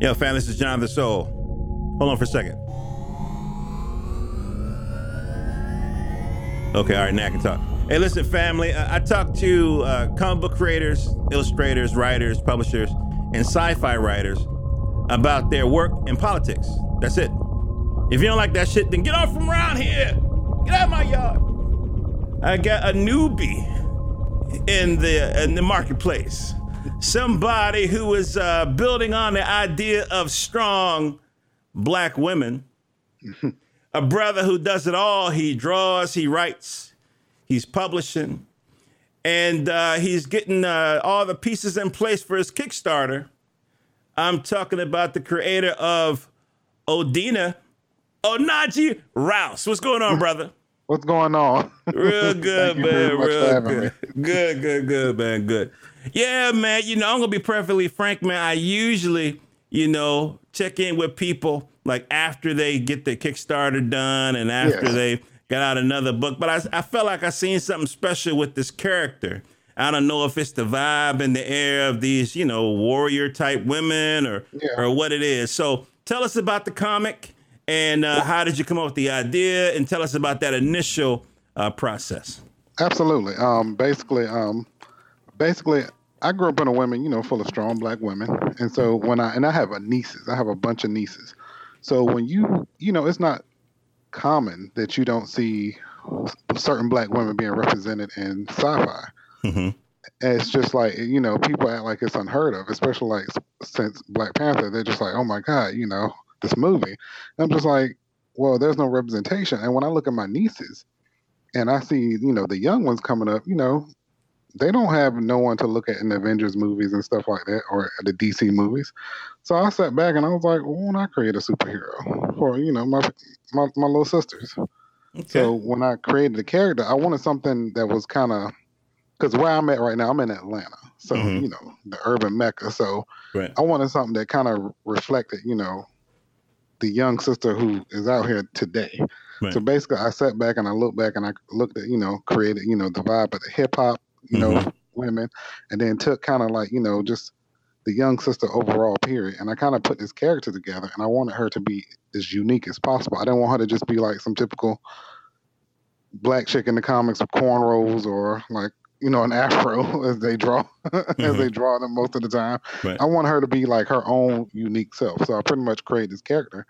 Yo, fam, this is John the Soul. Hold on for a second. Okay, all right, now I can talk. Hey, listen, family. I, I talk to uh, comic book creators, illustrators, writers, publishers, and sci-fi writers about their work and politics. That's it. If you don't like that shit, then get off from around here. Get out of my yard. I got a newbie in the in the marketplace. Somebody who is uh, building on the idea of strong black women. a brother who does it all. He draws, he writes, he's publishing, and uh, he's getting uh, all the pieces in place for his Kickstarter. I'm talking about the creator of Odina, Onaji Rouse. What's going on, brother? What's going on? Real good, man. Real good. Good, good, good, man. Good. Yeah, man. You know, I'm gonna be perfectly frank, man. I usually, you know, check in with people like after they get their Kickstarter done and after they got out another book. But I, I felt like I seen something special with this character. I don't know if it's the vibe in the air of these, you know, warrior type women or Yeah. or what it is. So tell us about the comic and uh, how did you come up with the idea and tell us about that initial uh, process. Absolutely. Um, basically, um, basically, I grew up in a women, you know, full of strong black women, and so when I and I have a nieces, I have a bunch of nieces. So when you, you know, it's not common that you don't see certain black women being represented in sci-fi. hmm it's just like you know, people act like it's unheard of, especially like since Black Panther. They're just like, oh my god, you know, this movie. And I'm just like, well, there's no representation. And when I look at my nieces, and I see, you know, the young ones coming up, you know, they don't have no one to look at in the Avengers movies and stuff like that, or the DC movies. So I sat back and I was like, well, why not create a superhero for you know my my, my little sisters? Okay. So when I created the character, I wanted something that was kind of because where I'm at right now, I'm in Atlanta, so Mhm. you know the urban mecca. So right. I wanted something that kind of reflected, you know, the young sister who is out here today. Right. So basically, I sat back and I looked back and I looked at, you know, created, you know, the vibe of the hip hop, you know, Mhm. women, and then took kind of like, you know, just the young sister overall period. And I kind of put this character together and I wanted her to be as unique as possible. I didn't want her to just be like some typical black chick in the comics with cornrows or like, you know, an afro as they draw, as they draw them most of the time. Right. I want her to be like her own unique self. So I pretty much created this character.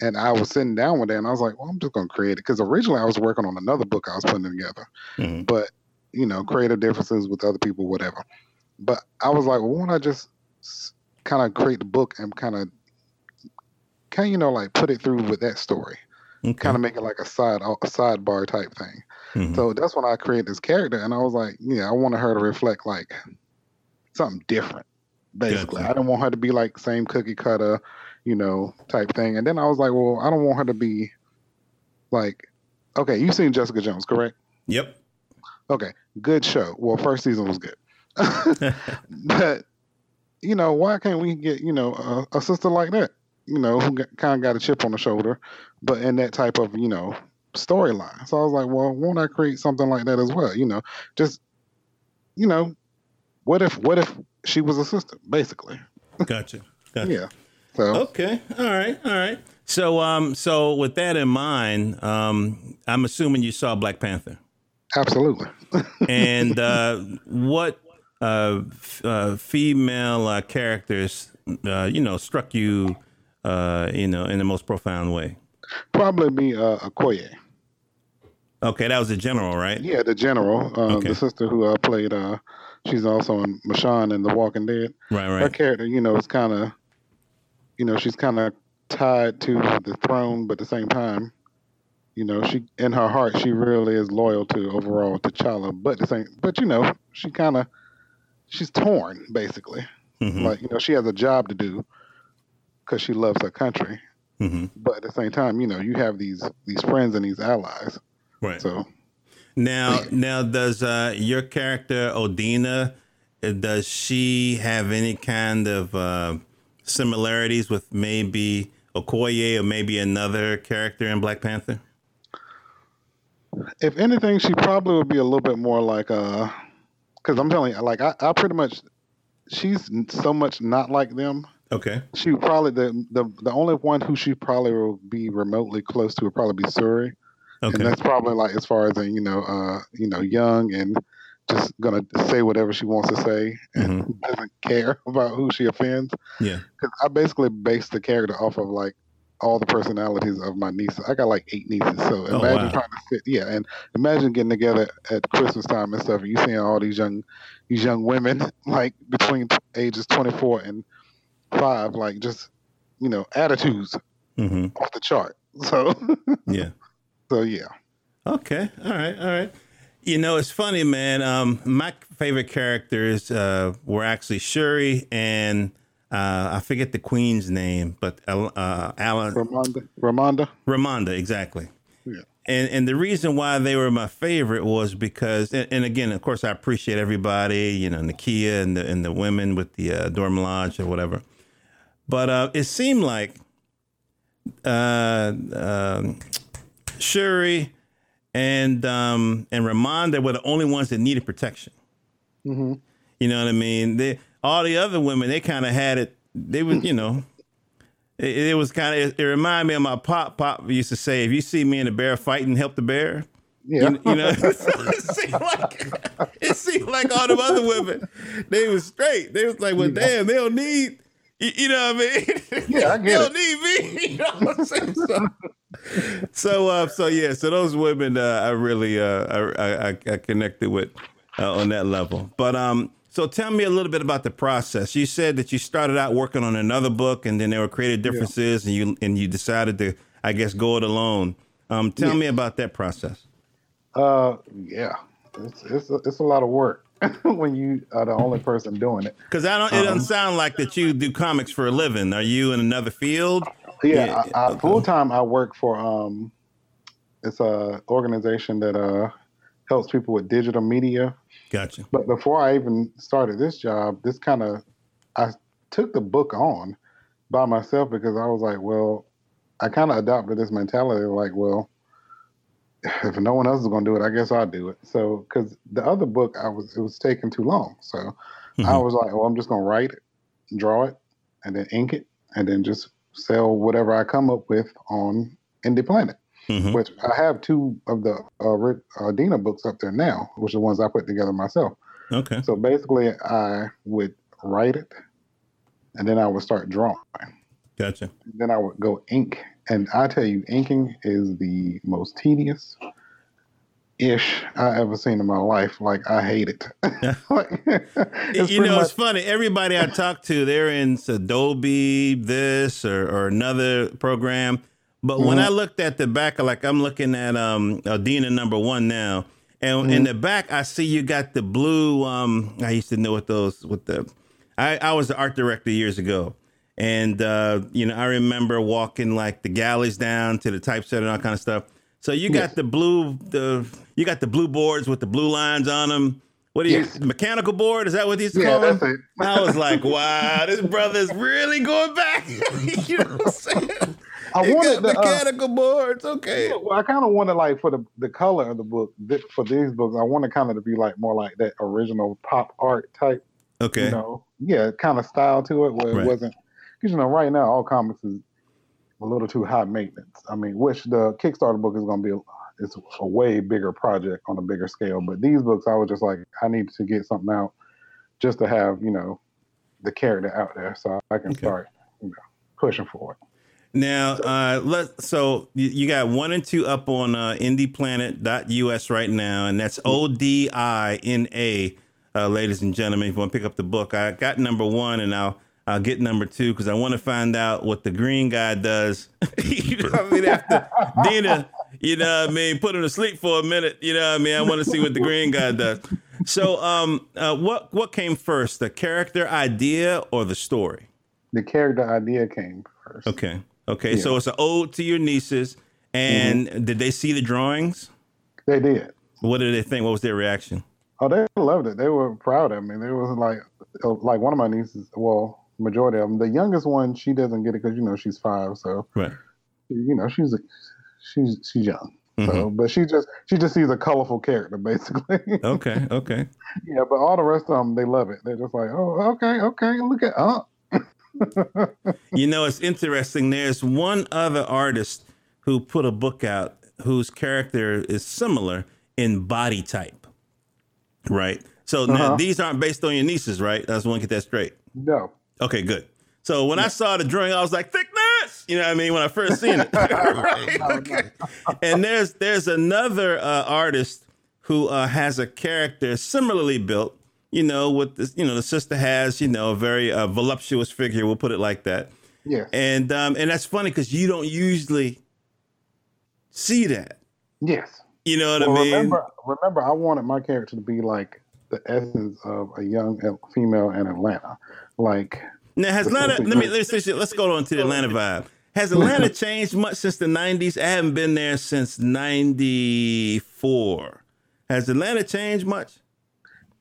And I was sitting down one day and I was like, well, I'm just going to create it. Because originally I was working on another book I was putting together, Mhm. but, you know, creative differences with other people, whatever. But I was like, well, why don't I just kind of create the book and kind of, kind of, you know, like put it through with that story, Okay. kind of make it like a side, a sidebar type thing. Mhm. So that's when I created this character, and I was like, yeah, I wanted her to reflect like something different. Basically, Gotcha. I didn't want her to be like same cookie cutter, you know, type thing. And then I was like, well, I don't want her to be like, okay, you've seen Jessica Jones, correct? Yep. Okay, good show. Well, first season was good, but you know, why can't we get you know a, a sister like that? You know, who kind of got a chip on the shoulder, but in that type of you know storyline. So I was like, well, won't I create something like that as well? You know, just you know, what if what if she was a sister, basically? gotcha. Gotcha. Yeah. So Okay. All right. All right. So, um, so with that in mind, um, I'm assuming you saw Black Panther, absolutely. and uh, what uh, f- uh, female uh, characters, uh, you know, struck you, uh, you know, in the most profound way? Probably me, uh, Okoye. Okay, that was the general, right? Yeah, the general, uh, Okay. the sister who uh, played. Uh, she's also in Michonne in The Walking Dead. Right. Right. Her character, you know, is kind of, you know, she's kind of tied to the throne, but at the same time, you know, she in her heart she really is loyal to overall T'Challa, but the same, but you know, she kind of, she's torn basically. Mhm. Like you know, she has a job to do because she loves her country, Mhm. but at the same time, you know, you have these these friends and these allies. Right. So Now, now, does uh, your character Odina? uh, Does she have any kind of uh, similarities with maybe Okoye or maybe another character in Black Panther? if anything, she probably would be a little bit more like uh, because I'm telling you, like I, I pretty much, she's so much not like them Okay. She probably the, the the only one who she probably will be remotely close to would probably be Shuri, and that's probably like as far as a, you know, uh, you know, young and just gonna say whatever she wants to say and Mm-hmm. doesn't care about who she offends. Yeah. Because I basically based the character off of like all the personalities of my nieces. I got like eight nieces, so Oh, imagine wow. trying to sit, yeah, and imagine getting together at Christmas time and stuff, and you seeing all these young, these young women like between ages twenty four and five, like just you know attitudes hmm off the chart. So, Yeah. So yeah, Okay. All right. All right. You know, it's funny, man. Um, my favorite characters uh, were actually Shuri and uh, I forget the queen's name, but uh, Alan Ramonda, Ramonda, Ramonda, exactly. Yeah. And and the reason why they were my favorite was because, and, and again, of course, I appreciate everybody, you know, Nakia and the and the women with the uh, Milaje or whatever. But uh, it seemed like uh, um, Shuri and um, and Ramonda were the only ones that needed protection. hmm You know what I mean? They, all the other women, they kind of had it. They was, you know, it, it was kind of. It, reminded me of my pop. Pop used to say, "If you see me and the bear fighting, help the bear." yeah, You, you know, it seemed like it seemed like all the other women, they was straight. They was like, "Well, damn, they don't need." You, you know what I mean? Yeah, I get don't need me. You know what I'm saying? So, so, uh, so yeah. So those women, uh, I really, uh, I, I, I connected with uh, on that level. But um, so tell me a little bit about the process. You said that you started out working on another book, and then there were creative differences, and you and you decided to, I guess, go it alone. Um, tell me about that process. uh, yeah. It's it's a, it's a lot of work when you are the only person doing it. Because I don't. It doesn't sound like that you do comics for a living. Are you in another field? Yeah, Yeah, I, I, okay. full time I work for um, it's a organization that uh helps people with digital media. Gotcha. But before I even started this job, this kind of I took the book on by myself because I was like, well, I kind of adopted this mentality like, well, if no one else is going to do it, I guess I'll do it. So, because the other book, I was it was taking too long, so I Mhm. was like, well, I'm just going to write it, draw it, and then ink it, and then just sell whatever I come up with on Indie Planet. Mhm. Which I have two of the uh, Rick, uh, Dina books up there now, which are the ones I put together myself. Okay. So basically, I would write it, and then I would start drawing. Gotcha. Then I would go ink, and I tell you, inking is the most tedious ish I ever seen in my life. Like I hate it. Like, you know, it's funny. Everybody I talk to, they're in Adobe, this or, or another program. But when Mhm. I looked at the back, like I'm looking at um Adina number one now, and in the back I see you got the blue. Um, I used to know what those with the. I I was the art director years ago, and uh, you know I remember walking like the galleys down to the typesetter and all kind of stuff. So you got Yes. the blue the you got the blue boards with the blue lines on them. What do you Yes. mechanical board? Is that what these yeah, call them? it. I was like, wow, this brother's really going back. you know what I'm saying? I He wanted the, uh, mechanical boards. Okay. Well, I kind of wanted like for the the color of the book th- for these books. I wanted kind of to be like more like that original pop art type. Okay. You know, yeah, kind of style to it where Right. it wasn't because you know right now all comics is a little too high maintenance. I mean, which the Kickstarter book is going to be. It's a way bigger project on a bigger scale. But these books, I was just like, I need to get something out just to have you know the character out there, so I can Okay. start you know pushing for it. Now, uh, let so you, you got one and two up on uh, indieplanet.us right now, and that's O D I N A, uh, ladies and gentlemen. If you want to pick up the book, I got number one, and I'll I'll get number two because I want to find out what the green guy does. you know what I mean? After Dina, you know what I mean, put him to sleep for a minute. You know what I mean? I want to see what the green guy does. So, um, uh, what what came first, the character idea or the story? The character idea came first. Okay. Okay. So it's an ode to your nieces. And Mm-hmm. did they see the drawings? They did. What did they think? What was their reaction? Oh, they loved it. They were proud of me. They was like, uh, like one of my nieces. Well, majority of them. The youngest one, she doesn't get it because you know she's five, so Right. you know she's a, she's she's young. So, Mhm. but she just she just sees a colorful character basically. Okay. Okay. yeah, but all the rest of them they love it. They're just like, oh, okay, okay, look at uh. you know, it's interesting. There's one other artist who put a book out whose character is similar in body type, right? So Uh-huh. these aren't based on your nieces, right? I just want to get that straight. No. Okay, good. So when I saw the drawing, I was like, thickness. You know what I mean? When I first seen it, right? Okay. And there's there's another uh, artist who uh, has a character similarly built. You know, with this, you know, the sister has you know a very uh, voluptuous figure. We'll put it like that. Yes. And um, and that's funny because you don't usually see that. Yes. You know what Well, I mean? remember, remember, I wanted my character to be like the essence of a young female in Atlanta. Like, Now has Atlanta? Let me let's let's, let's go on to the Atlanta vibe. Has Atlanta changed much since the '90s? I haven't been there since '94. Has Atlanta changed much?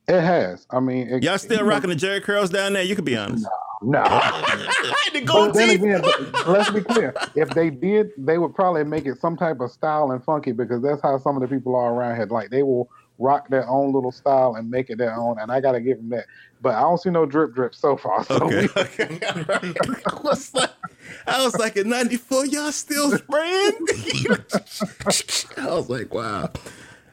it has. I mean, it, Y'all still you know, rocking the Jerry curls down there? You could be honest. No. the But gold teeth. again, let's be clear. If they did, they would probably make it some type of style and funky because that's how some of the people are around here. Like they will rock their own little style and make it their own, and I got to give them that. But I don't see no drip drip so far. So Okay. okay. right. I was like, I was like, in '94, y'all still spraying? I was like, wow.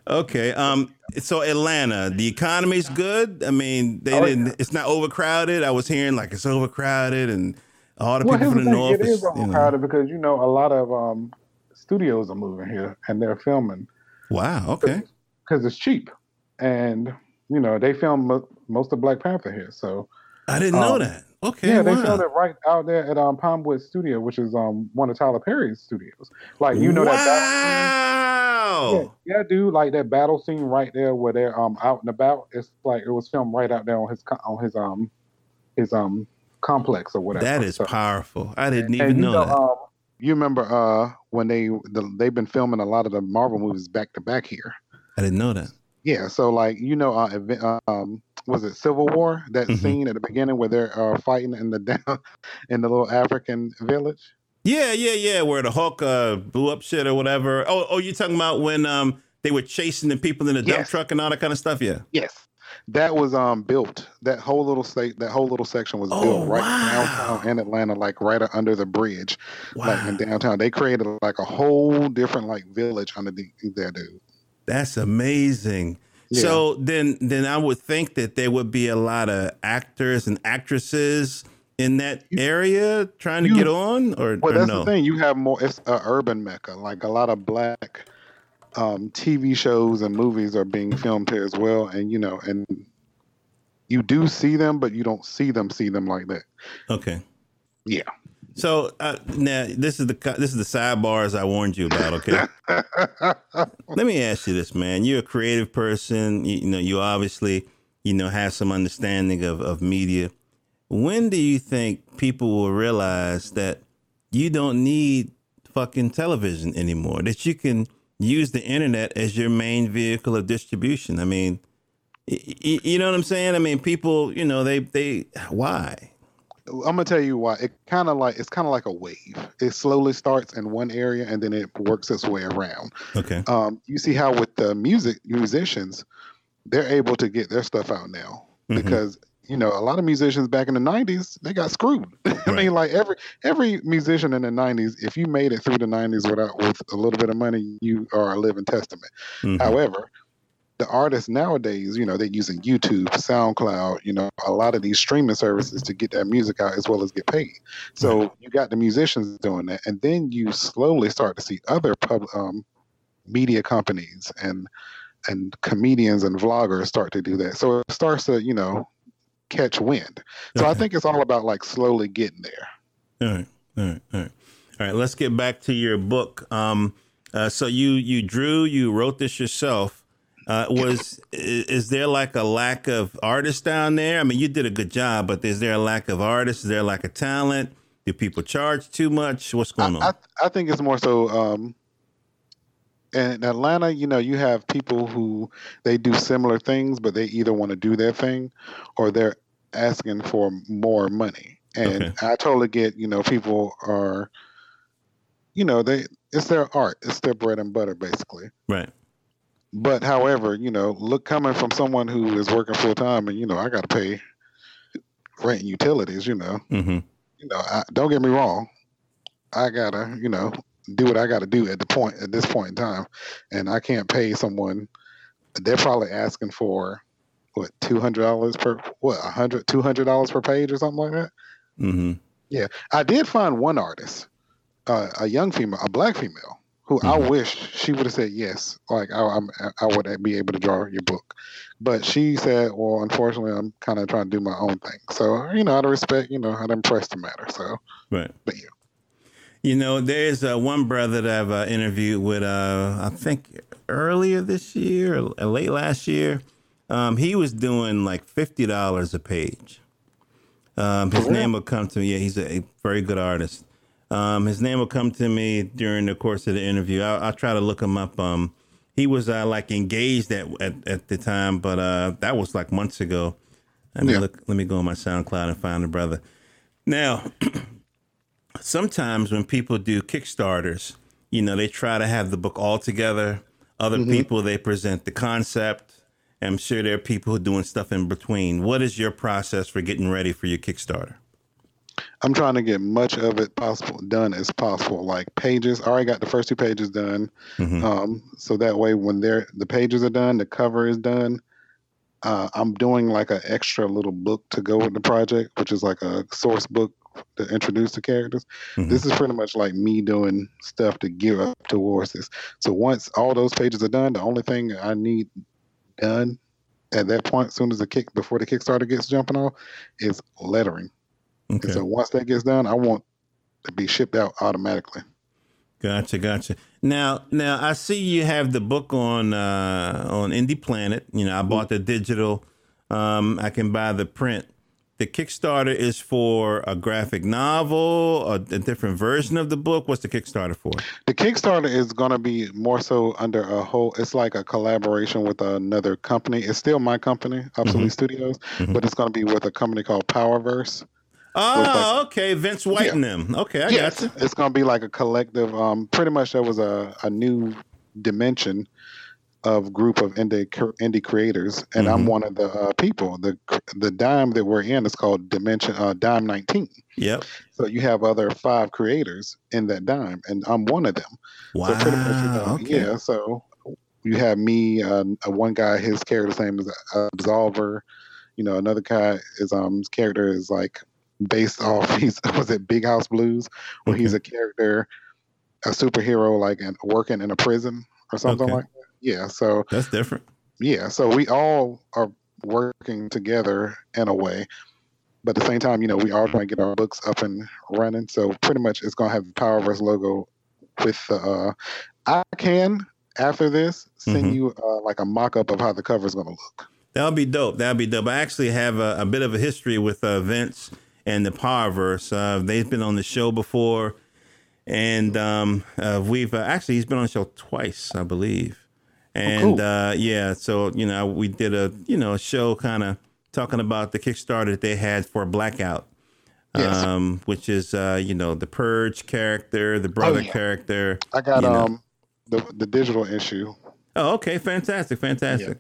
Okay. Um. So Atlanta, the economy's good. I mean, they Oh, didn't. yeah. It's not overcrowded. I was hearing like it's overcrowded, and all the well, people from the thing: north. it is you know. overcrowded because you know a lot of um, studios are moving here and they're filming Wow. Okay. Because it's cheap, and you know they filmed mo- most of Black Panther here. So I didn't know Um, that. Okay. yeah, they filmed it right out there at um, Pinewood Studio, which is um one of Tyler Perry's studios. Like you know that. battle scene? Wow. Yeah, yeah, dude, like that battle scene right there where they're um out and about. It's like it was filmed right out there on his on his um his um complex or whatever. That is So- powerful. I didn't and even you know, that. Um, you remember uh when they the, they've been filming a lot of the Marvel movies back to back here. I didn't know that. Yeah, so like you know, uh, event- um, was it Civil War? That Mhm. scene at the beginning where they're uh, fighting in the down in the little African village. Yeah, yeah, yeah. Where the Hulk uh, blew up shit or whatever. Oh, oh, you talking about when um they were chasing the people in the dump Yes. truck and all that kind of stuff? Yeah. Yes, that was um built. That whole little state, that whole little section was Oh, built right wow. downtown in Atlanta, like right under the bridge, like in downtown. They created like a whole different like village underneath there, dude. That's amazing. Yeah. So then, then I would think that there would be a lot of actors and actresses in that area trying to you- get on, or, Well, or that's no? the thing. You have more. It's a urban mecca. Like a lot of black um, TV shows and movies are being filmed here as well, and you know, and you do see them, but you don't see them see them like that. Okay. Yeah. So uh, now this is the this is the sidebars I warned you about. Okay. Let me ask you this, man. You're a creative person. You, you know, you obviously, you know, have some understanding of, of media. When do you think people will realize that you don't need fucking television anymore? That you can use the internet as your main vehicle of distribution? I mean, y- y- you know what I'm saying? I mean, people, you know, they they why? I'm gonna tell you why. It kind of like it's kind of like a wave. It slowly starts in one area and then it works its way around. Okay. Um, you see how with the music musicians, they're able to get their stuff out now Mhm. because you know a lot of musicians back in the '90s they got screwed. I Right. mean, like every every musician in the '90s, if you made it through the '90s without with a little bit of money, you are a living testament. Mhm. However, the artists nowadays, you know, they're using YouTube, SoundCloud, you know, a lot of these streaming services to get that music out as well as get paid. So you got the musicians doing that, and then you slowly start to see other pub, um, media companies and and comedians and vloggers start to do that. So it starts to, you know, catch wind. So I think it's all about like slowly getting there. All right, all right, all right, all right. Let's get back to your book. Um, uh, so you you drew, you wrote this yourself. Uh, was is there like a lack of artists down there? I mean, you did a good job, but is there a lack of artists? Is there a lack of talent? Do people charge too much? What's going on? I, I think it's more so um, in Atlanta. You know, you have people who they do similar things, but they either want to do their thing or they're asking for more money. And Okay. I totally get. You know, people are, you know, they it's their art, it's their bread and butter, basically. right. But however, you know, look coming from someone who is working full time, and you know, I got to pay rent and utilities. You know, hmm You know, I, don't get me wrong. I gotta, you know, do what I gotta do at the point at this point in time, and I can't pay someone. They're probably asking for what two hundred dollars per what a hundred two hundred dollars per page or something like that. Mm-hmm. Yeah, I did find one artist, uh, a young female, a black female, who I Mhm. wish she would have said yes. Like I, I'm, I would be able to draw your book, but she said, "Well, unfortunately, I'm kind of trying to do my own thing." So you know, out of respect, you know, I'd impress the matter. So, Right. but yeah, You know, there's uh, one brother that I've uh, interviewed with, uh, I think earlier this year or late last year. Um, he was doing like $50 a page. Um, his name will come to me. Yeah, he's a, a very good artist. Um, his name will come to me during the course of the interview. I'll, I'll try to look him up. Um, he was uh, like engaged at, at, at the time, but uh, that was like months ago. Let me Yeah. look. Let me go on my SoundCloud and find the brother. Now, sometimes when people do Kickstarters, you know, they try to have the book all together. Other people they present the concept. I'm sure there are people who doing stuff in between. What is your process for getting ready for your Kickstarter? I'm trying to get much of it possible done as possible. Like pages, I already got the first two pages done. Mhm. Um, so that way, when they're the pages are done, the cover is done. Uh, I'm doing like an extra little book to go with the project, which is like a source book to introduce the characters. Mhm. This is pretty much like me doing stuff to gear up towards this. So once all those pages are done, the only thing I need done at that point, as soon as the kick before the Kickstarter gets jumping off, is lettering. Okay. So once that gets done, I want to be shipped out automatically. Gotcha, gotcha. Now, now I see you have the book on uh, on Indie Planet. You know, I bought the digital. Um, I can buy the print. The Kickstarter is for a graphic novel, a, a different version of the book. What's the Kickstarter for? The Kickstarter is going to be more so under a whole. It's like a collaboration with another company. It's still my company, Obsolete Studios, Mhm. but it's going to be with a company called Powerverse. Oh, okay, Vince White and them. Okay, I Yes, got you. it's going to be like a collective. Um, pretty much there was a, a new dimension of group of indie indie creators, and I'm Mhm. one of the uh, people. The the dime that we're in is called Dimension uh, Dime 19. Yep. So you have other five creators in that dime, and I'm one of them. Wow. So much, you know, okay. yeah. So you have me, uh, uh, one guy, his character's name is Absolver. You know, another guy is um his character is like based off. He's was it Big House Blues, where he's a character, a superhero, like and working in a prison or something Okay. like that. Yeah. So That's different. yeah. So we all are working together in a way. But at the same time, you know, we are trying to get our books up and running. So pretty much it's going to have the Powerverse logo with the, uh, I can, after this, send Mhm. you uh, like a mock up of how the cover is going to look. That'll be dope. That'll be dope. I actually have a, a bit of a history with uh, Vince and the Powerverse. Uh, they've been on the show before, and um, uh, we've uh, actually he's been on the show twice, I believe. And cool. uh, yeah, so you know we did a you know a show kind of talking about the Kickstarter that they had for Blackout. Yes. Um, which is uh, you know the Purge character, the brother yeah. character. I got You know. um the, the digital issue. Oh, okay, fantastic, fantastic.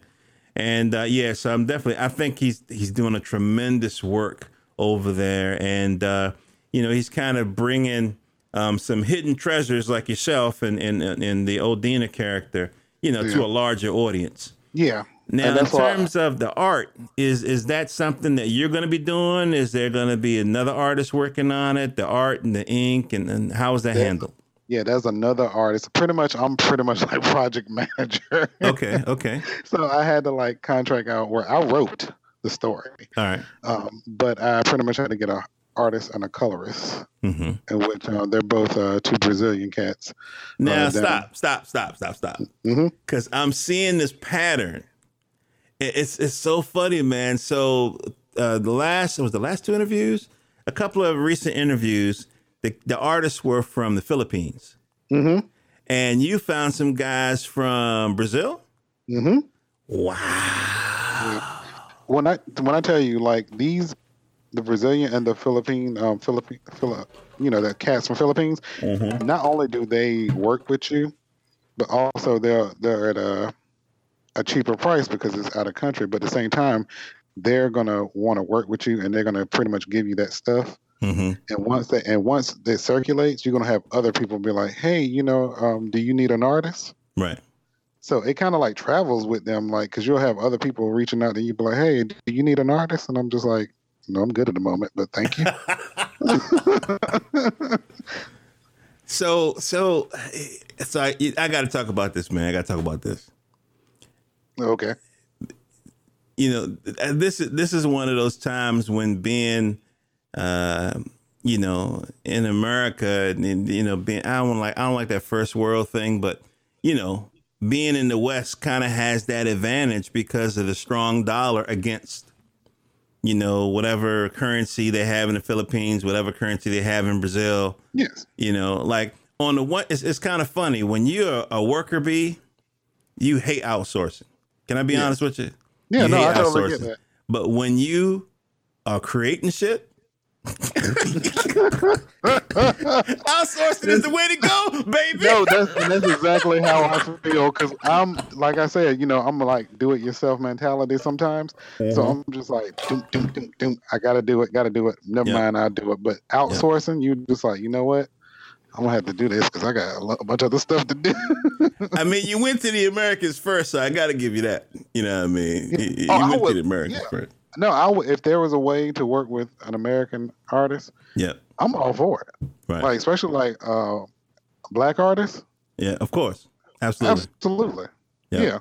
And uh, yeah, so I'm definitely. I think he's he's doing a tremendous work over there, and uh, you know he's kind of bringing um, some hidden treasures like yourself and and and the Odina character, you know, to a larger audience. Yeah. Now, in that's terms of the art, is is that something that you're going to be doing? Is there going to be another artist working on it? The art and the ink, and, and how is that There- handled? Yeah, there's another artist. Pretty much, I'm pretty much like project manager. Okay, okay, so I had to like contract out where I wrote the story. all right. Um, but I pretty much had to get a artist and a colorist, Mm-hmm. in which uh, they're both uh, two Brazilian cats. Now Uh, stop, stop, stop, stop, stop. Because I'm seeing this pattern. It's it's so funny, man. So uh, the last it was the last two interviews, a couple of recent interviews. The the artists were from the Philippines, Mm-hmm. and you found some guys from Brazil. Mm-hmm. Wow. When I when I tell you like these, the Brazilian and the Philippine, um, Philippine, Philip, you know, the cats from Philippines. Mhm. Not only do they work with you, but also they're they're at a a cheaper price because it's out of country. But at the same time, they're gonna want to work with you, and they're gonna pretty much give you that stuff hmm And once that and once it circulates, you're gonna have other people be like, "Hey, you know, um, do you need an artist?" Right. So it kind of like travels with them, like because you'll have other people reaching out to you, be like, "Hey, do you need an artist?" And I'm just like, "No, I'm good at the moment, but thank you." so so so I, I got to talk about this, man. I got to talk about this. okay. you know, this is this is one of those times when being, uh, you know, in America, and you know, being I don't like I don't like that first world thing, but you know, being in the West kind of has that advantage because of the strong dollar against, you know, whatever currency they have in the Philippines, whatever currency they have in Brazil. Yes. You know, like on the one, it's, it's kind of funny when you're a worker bee, you hate outsourcing. Can I be Yeah. honest with you? Yeah. You no, hate I totally get outsourcing. that. But when you are creating shit, outsourcing is the way to go, baby. No, that's and that's exactly how I feel because I'm like I said, you know, I'm like do it yourself mentality sometimes. So uh-huh. I'm just like, doom, doom, doom, doom. I gotta do it, gotta do it. Never Yeah. mind, I'll do it. But outsourcing, you just like, you know what? I'm gonna have to do this because I got a, lo- a bunch of other stuff to do. I mean, you went to the Americans first, so I got to give you that. You know what I mean? You, you Oh, I went would- to the Americans yeah. first. No, I would if there was a way to work with an American artist, Yeah, I'm all for it. right. Like especially like uh, black artists. yeah, of course, absolutely. Absolutely. Yeah. Yeah.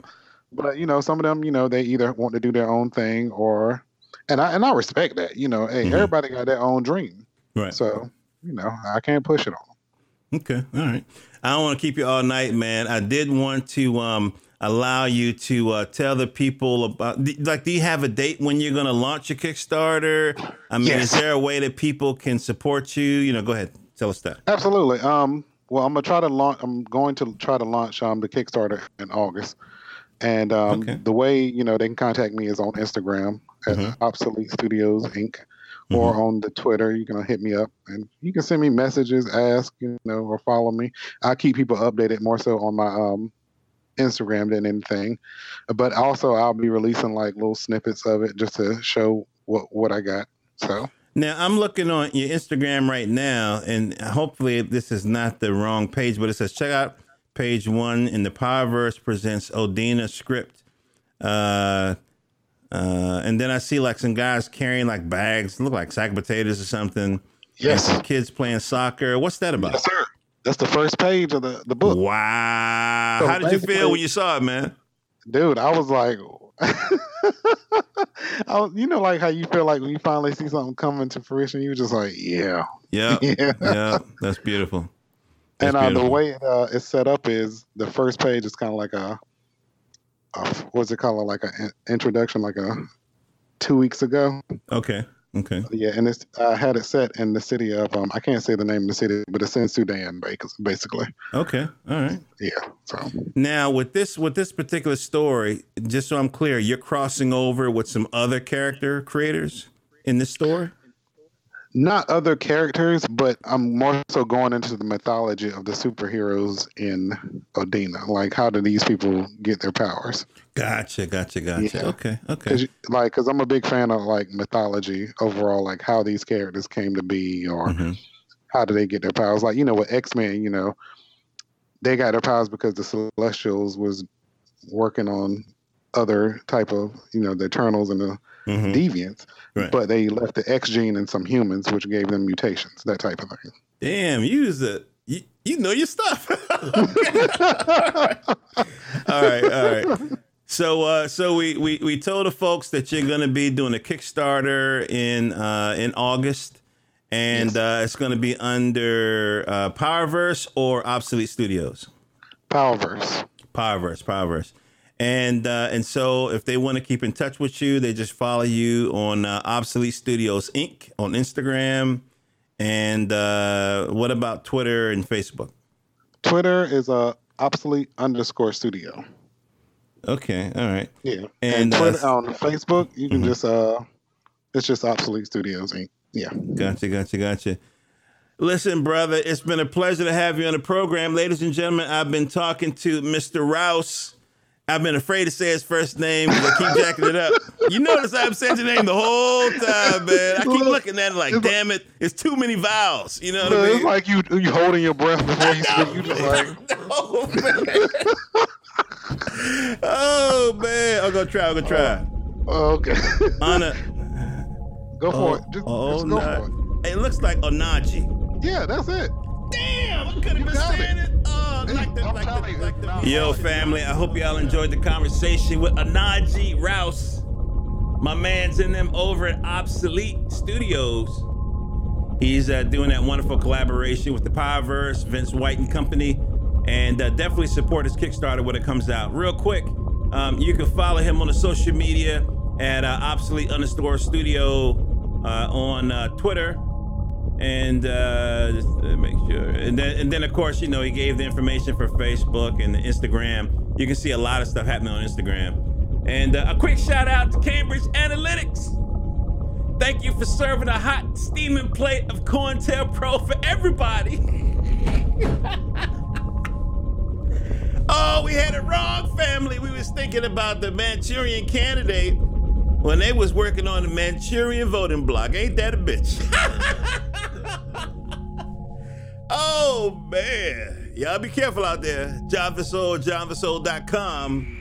But you know, some of them, you know, they either want to do their own thing or and I and I respect that. You know, hey, Mhm. everybody got their own dream. Right. So, you know, I can't push it on. Okay. All right. I don't want to keep you all night, man. I did want to um, allow you to uh, tell the people about, like, do you have a date when you're going to launch your Kickstarter? I mean, is there a way that people can support you? You know, go ahead. Tell us that. Absolutely. Um well I'm gonna try to launch I'm going to try to launch um the Kickstarter in August. And um Okay. the way, you know, they can contact me is on Instagram at Mhm. Obsolete Studios Inc. Or Mm-hmm. on the Twitter, you can hit me up and you can send me messages, ask, you know, or follow me. I keep people updated more so on my um Instagram than anything. But also I'll be releasing like little snippets of it just to show what what I got. So Now, I'm looking on your Instagram right now, and hopefully this is not the wrong page, but it says check out page one in the Powerverse presents Odina script. Uh, uh, and then I see like some guys carrying like bags, look like sack potatoes or something. and yes. some kids playing soccer. What's that about? Yes, sir. That's the first page of the, the book. Wow. So How did you feel when you saw it, man? dude i was like I was, you know like how you feel like when you finally see something coming to fruition you just like yeah Yeah. yeah yeah. That's beautiful. That's and uh, the way it, uh, it's set up is the first page is kind of like a, a what's it called like an introduction like a two weeks ago Okay. Okay. yeah and it's i had it set in the city of um i can't say the name of the city but it's in sudan basically Okay. All right. yeah so Now with this with this particular story, just so I'm clear, you're crossing over with some other character creators in this story. Not other characters, but I'm more so going into the mythology of the superheroes in Odina. Like, how do these people get their powers? Gotcha. Gotcha. Gotcha. Yeah. Okay. Okay. Because, like, because I'm a big fan of like mythology overall, like how these characters came to be, or Mhm. how do they get their powers? Like, you know, with X Men, you know, they got their powers because the Celestials was working on other type of, you know, the Eternals and the Mhm. Deviants, Right. but they left the X gene in some humans, which gave them mutations, that type of thing. Damn, you use the you, you know your stuff. all right, all right. So, uh, so we, we we told the folks that you're going to be doing a Kickstarter in uh, in August, and Yes. uh, it's going to be under uh, Powerverse or Obsolete Studios. Powerverse. Powerverse, Powerverse. And uh, and so if they want to keep in touch with you, they just follow you on uh, Obsolete Studios Inc. on Instagram. And uh, what about Twitter and Facebook? Twitter is uh, obsolete underscore studio. Okay, all right. Yeah. And, And, uh, Twitter, on Facebook, you can Mhm. just uh, it's just obsolete studios. Inc. Yeah. Gotcha, gotcha, gotcha. Listen, brother, it's been a pleasure to have you on the program. Ladies and gentlemen, I've been talking to Mr. Rouse, I've been afraid to say his first name because I keep jacking it up. You notice I'm saying your name the whole time, man. I keep looking at it like, damn it, it's too many vowels. You know what Look, I mean? it's like you you holding your breath before you speak. You just like, oh man. oh man. I'm gonna try. I'm gonna try. oh, okay, Anna. go for Oh, it. Just, oh, just go nah. for It looks like Onaji. Yeah, that's it. Damn, I could have been saying it. it. Hey, like the, like the, like the. Yo, family, I hope y'all enjoyed the conversation with Onaji Rouse. My man's in them over at Obsolete Studios. He's uh, doing that wonderful collaboration with the Powerverse, Vince White and Company, and uh, definitely support his Kickstarter when it comes out. Real quick, um, you can follow him on the social media at uh, Obsolete underscore Studio uh, on uh, Twitter, and uh, just make sure. And then, and then of course, you know, he gave the information for Facebook and Instagram. You can see a lot of stuff happening on Instagram. And uh, a quick shout out to Cambridge Analytica. Thank you for serving a hot steaming plate of COINTELPRO for everybody. oh, we had it wrong, family. We was thinking about the Manchurian candidate when they was working on the Manchurian voting block. Ain't that a bitch? oh man. Y'all be careful out there. John Vasol, johnvasol.com.